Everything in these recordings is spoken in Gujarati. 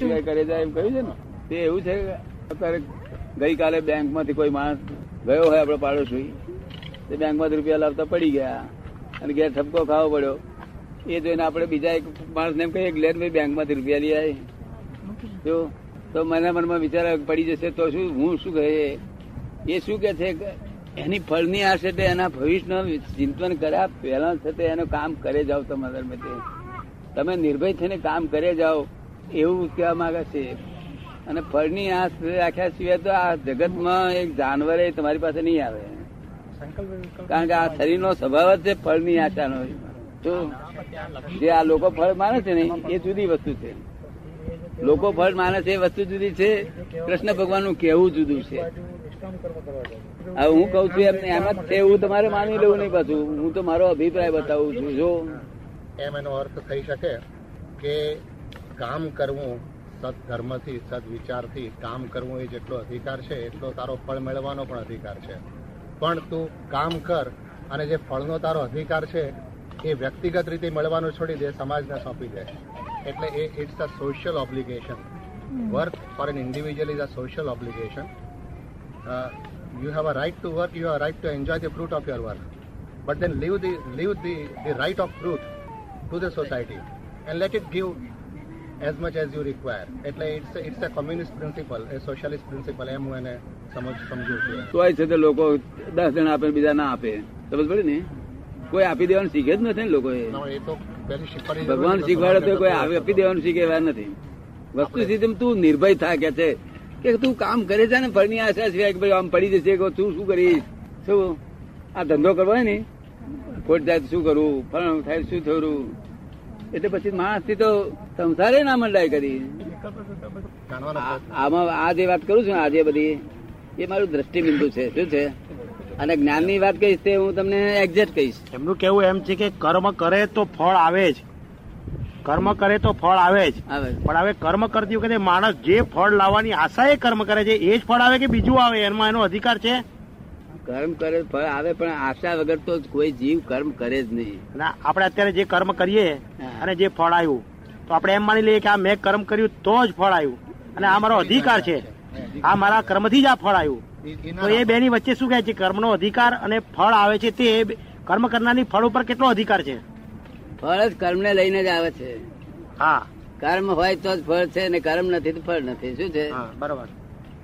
સિવાય કરે જાય એમ કહ્યું છે ને? તે એવું છે અત્યારે ગઈકાલે બેંકમાંથી કોઈ માણસ ગયો હોય આપણો પાડોશી, તે બેંકમાંથી રૂપિયા લાવતા પડી ગયા અને ઘેર ઠપકો ખાવો પડ્યો. એ જોઈને આપણે બીજા એક માણસને એમ કહીએ કે લે ને ભાઈ, બેંકમાંથી રૂપિયા લઈ આવી જો? તો મને મનમાં વિચાર પડી જશે તો શું, હું શું કહે? એ શું કે છે એની ફળની આશે તે એના ભવિષ્યનું ચિંતન કર્યા પહેલા છે તે એનું કામ કરે જાઓ તમારે તમે નિર્ભય થઈને કામ કરે જાઓ. એવું કહેવા માંગે છે. અને ફળની આશ રાખ્યા સિવાય તો આ જગતમાં એક જાનવરે તમારી પાસે નહીં આવે. કારણ કે આ શરીરનો સ્વભાવ જ છે ફળની આશાનો તો જે આ લોકો ફળ માને છે ને, એ જુદી વસ્તુ છે. લોકો ફળ માને છે એ વસ્તુ જુદી છે. કૃષ્ણ ભગવાનનું કહેવું જુદું છે. હવે હું કઉ છું એમ એમ જ છે એવું તમારે માની લેવું નહીં પાછું. હું તો મારો અભિપ્રાય બતાવું છું. જો એમ એનો અર્થ થઈ શકે કે કામ કરવું સદધર્મથી સદવિચારથી કામ કરવું એ જેટલો અધિકાર છે એટલો તારો ફળ મેળવવાનો પણ અધિકાર છે. પણ તું કામ કર અને જે ફળનો તારો અધિકાર છે એ વ્યક્તિગત રીતે મળવાનું છોડી દે સમાજને સોંપી દે. એટલે એ it's a social obligation work for an individual is a social obligation you have a right to work you have right to enjoy the fruit of your work but then leave the leave the the right of fruit to the society and let it give as much as you require એટલે it's it's a a principle A socialist principle એમ હું એને સમજ સમજુ છું તોય છે તે લોકો દસ જણા આપે બીજા ના આપે. સમજ પડે ને? કોઈ આપી દેવાનું શીખે જ નથી ને લોકોએ. એ તો ભગવાન શીખવાડે તો કોઈ આપી દેવાનું શીખે એવા નથી. વસ્તુ સીધી તું નિર્ભય થા કે છે કે તું કામ કરે છે ને ફળની આશા સિવાય કે ભાઈ આમ પડી જશે કે તું શું કરીશ? શું? આ ધંધો કરવો હોય ને? ખોટ જાય શું કરવું ફળ થાય શું થયું એટલે પછી માણસથી તો સંસારે ના મંડાય કરી. આમાં આ જે વાત કરું છું ને આજે બધી એ મારું દ્રષ્ટિબિંદુ છે. શું છે? અને જ્ઞાનની વાત કહીશ તે હું તમને એક્ઝેક્ટ કહીશ. એમનું કેવું એમ છે કે કર્મ કરે તો ફળ આવે જ. કર્મ કરે તો ફળ આવે જ. પણ હવે કર્મ કરતી વખતે માણસ જે ફળ લાવવાની આશા એ કર્મ કરે છે એ જ ફળ આવે કે બીજું આવે? એમાં એનો અધિકાર છે? કર્મ કરે ફળ આવે પણ આશા વગર તો કોઈ જીવ કર્મ કરે જ નહીં. આપણે અત્યારે જે કર્મ કરીએ અને જે ફળ આવ્યું તો આપણે એમ માની લઈએ કે આ મેં કર્મ કર્યું તો જ ફળ આવ્યું. અને આ મારો અધિકાર છે. આ મારા કર્મથી જ આ ફળ આવ્યું. તો એ બેની વચ્ચે શું કહે છે? કર્મનો અધિકાર અને ફળ આવે છે તે કર્મ કરનારની ફળ ઉપર કેટલો અધિકાર છે? ફળ જ કર્મને લઈને જ આવે છે. હા. કર્મ હોય તો જ ફળ છે અને કર્મ નથી તો ફળ નથી. શું છે? બરોબર.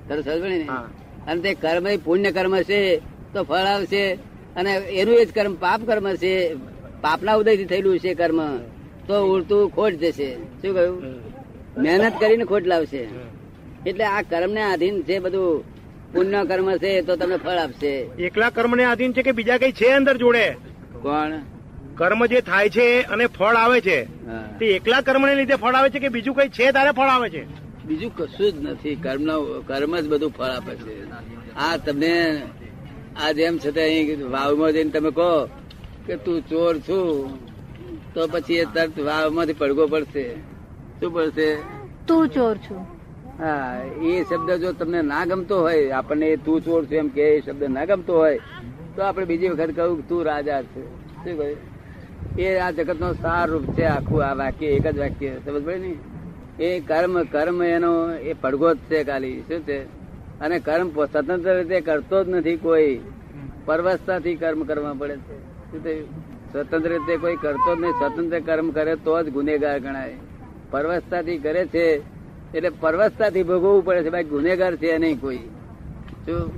તારું સમજ ને? હા. અને તે કર્મ એ પુણ્ય કર્મ છે તો ફળ આવશે. અને એનું એ જ કર્મ પાપ કર્મ છે. પાપના ઉદયથી થયેલું છે કર્મ. તો ઉડતું ખોટ જશે. શું કહ્યું? મહેનત કરીને ખોટ લાવશે. એટલે આ કર્મને આધીન છે બધું. પુણ્ય કર્મ છે તો તમને ફળ આપશે. એકલા કર્મને આધીન છે કે બીજા કઈ છે અંદર જોડે? કોણ? કર્મ જે થાય છે અને ફળ આવે છે તે એકલા કર્મને લીધે ફળ આવે છે કે બીજું કઈ છે તારે ફળ આવે છે? બીજું કશું જ નથી. કર્મ કર્મ જ બધું ફળ આપે છે. આ તમને આ જેમ છતાં અહીં વાવમાં જઈને તમે કહો કે તું ચોર છું તો પછી એ તરત વાવમાંથી પડઘો પડશે. શું પડશે? તું ચોર છું. હા એ શબ્દ જો તમને ના ગમતો હોય આપણને તું ચોર છું એમ કે એ શબ્દ ના ગમતો હોય તો આપણે બીજી વખત કહ્યું કે તું રાજા છે. શું કહ્યું? એ આ જગત નો સાર રૂપ છે આખું આ વાક્ય એક જ વાક્ય. સમજ પડે ને? એ કર્મ કર્મ એનો એ પડઘો જ છે ખાલી, શું છે? અને કર્મ સ્વતંત્ર રીતે કરતો જ નથી કોઈ. પરવસતાથી કર્મ કરવા પડે છે. શું થયું? સ્વતંત્ર રીતે કોઈ કરતો જ નહીં. સ્વતંત્ર કર્મ કરે તો જ ગુનેગાર ગણાય. પરવસતાથી કરે છે એટલે પરવસતાથી ભોગવવું પડે છે. ભાઈ, ગુનેગાર છે નહીં કોઈ. શું?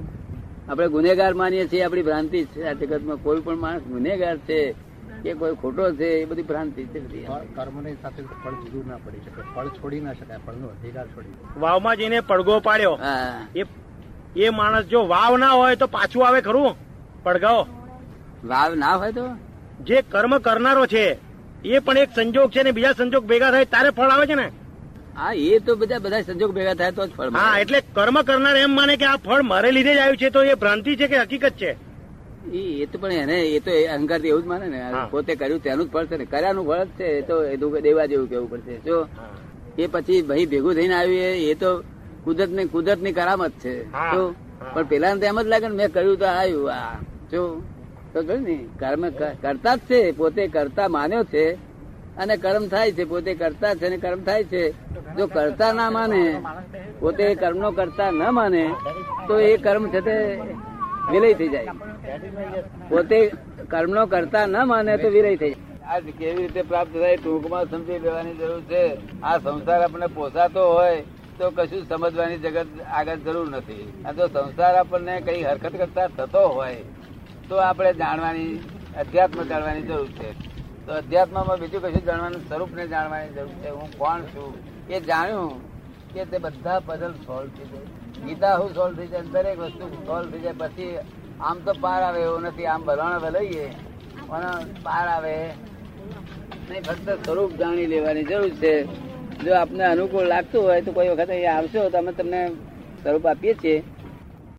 આપણે ગુનેગાર માનીએ છીએ, આપણી ભ્રાંતિ છે આ જગતમાં. કોઈ પણ માણસ ગુનેગાર છે. કે કોઈ ખોટો છે એ બધી ભ્રાંતિ છે કર્મની સાથે ફળ જુદું ના પડી શકે. ફળ છોડી ના શકાય ફળનો અધિકાર છોડી વાવમાં જઈને પડઘો પાડ્યો. હા. એ એ માણસ જો વાવ ના હોય તો પાછું આવે ખરું? પડઘાઓ. વાવ ના હોય તો? જે કર્મ કરનારો છે એ પણ એક સંજોગ છે ને બીજા સંજોગ ભેગા થાય તારે ફળ આવે છે ને? હા એ તો બધા બધા સંજોગ ભેગા થાય તો જ ફળ હા એટલે કર્મ કરનાર એમ માને કે આ ફળ મારે લીધે જ આવ્યું છે તો એ ભ્રાંતિ છે કે હકીકત છે? એ તો પણ એને એ તો અહંકાર એવું જ માને ને પોતે કર્યું તેનું જ ફળ છે ને કર્યાનું ફળ જ છે એ તો એ તો દેવા જેવું કેવું પડશે. જો એ પછી ભાઈ ભેગું થઈને આવ્યું એ- તો કુદરત ને કુદરતની કરામત છે. જો પણ પેલા એમ જ લાગે ને મેં કર્યું તો આવ્યું આ. જો તો કહ્યું ને કર્મ કરતા જ છે પોતે કરતા માન્યો છે અને કર્મ થાય છે પોતે કરતા છે અને કર્મ થાય છે. જો કરતા ના માને પોતે કર્મનો કરતા ન માને તો એ કર્મ છે તે વિલય થઈ જાય. પોતે કર્મનો કરતા ન માને તો વિલય થઈ જાય. આ કેવી રીતે પ્રાપ્ત થાય ટૂંકમાં સમજી લેવાની જરૂર છે. આ સંસાર આપણને પોસાતો હોય તો કશું સમજવાની જગત આગળ જરૂર નથી. આ જો સંસાર આપણને કઈ હરકત કરતા થતો હોય તો આપણે જાણવાની, અધ્યાત્મ જાણવાની જરૂર છે. તો અધ્યાત્મમાં બીજું કશું જાણવાનું, સ્વરૂપને જાણવાની જરૂર છે. હું કોણ છું? એ જાણ્યું કે તે બધા પઝલ સોલ્વ થઈ જાય. ગીતા હું સોલ્વ થઈ જાય દરેક વસ્તુ સોલ્વ થઈ જાય. પછી આમ તો પાર આવે એવું નથી. આમ ભરવાના લઈએ. પણ પાર આવે. નહીં, ફક્ત સ્વરૂપ જાણી લેવાની જરૂર છે. જો આપને અનુકૂળ લાગતું હોય તો કોઈ વખત અહીંયા આવશો તો અમે તમને સ્વરૂપ આપીએ છીએ.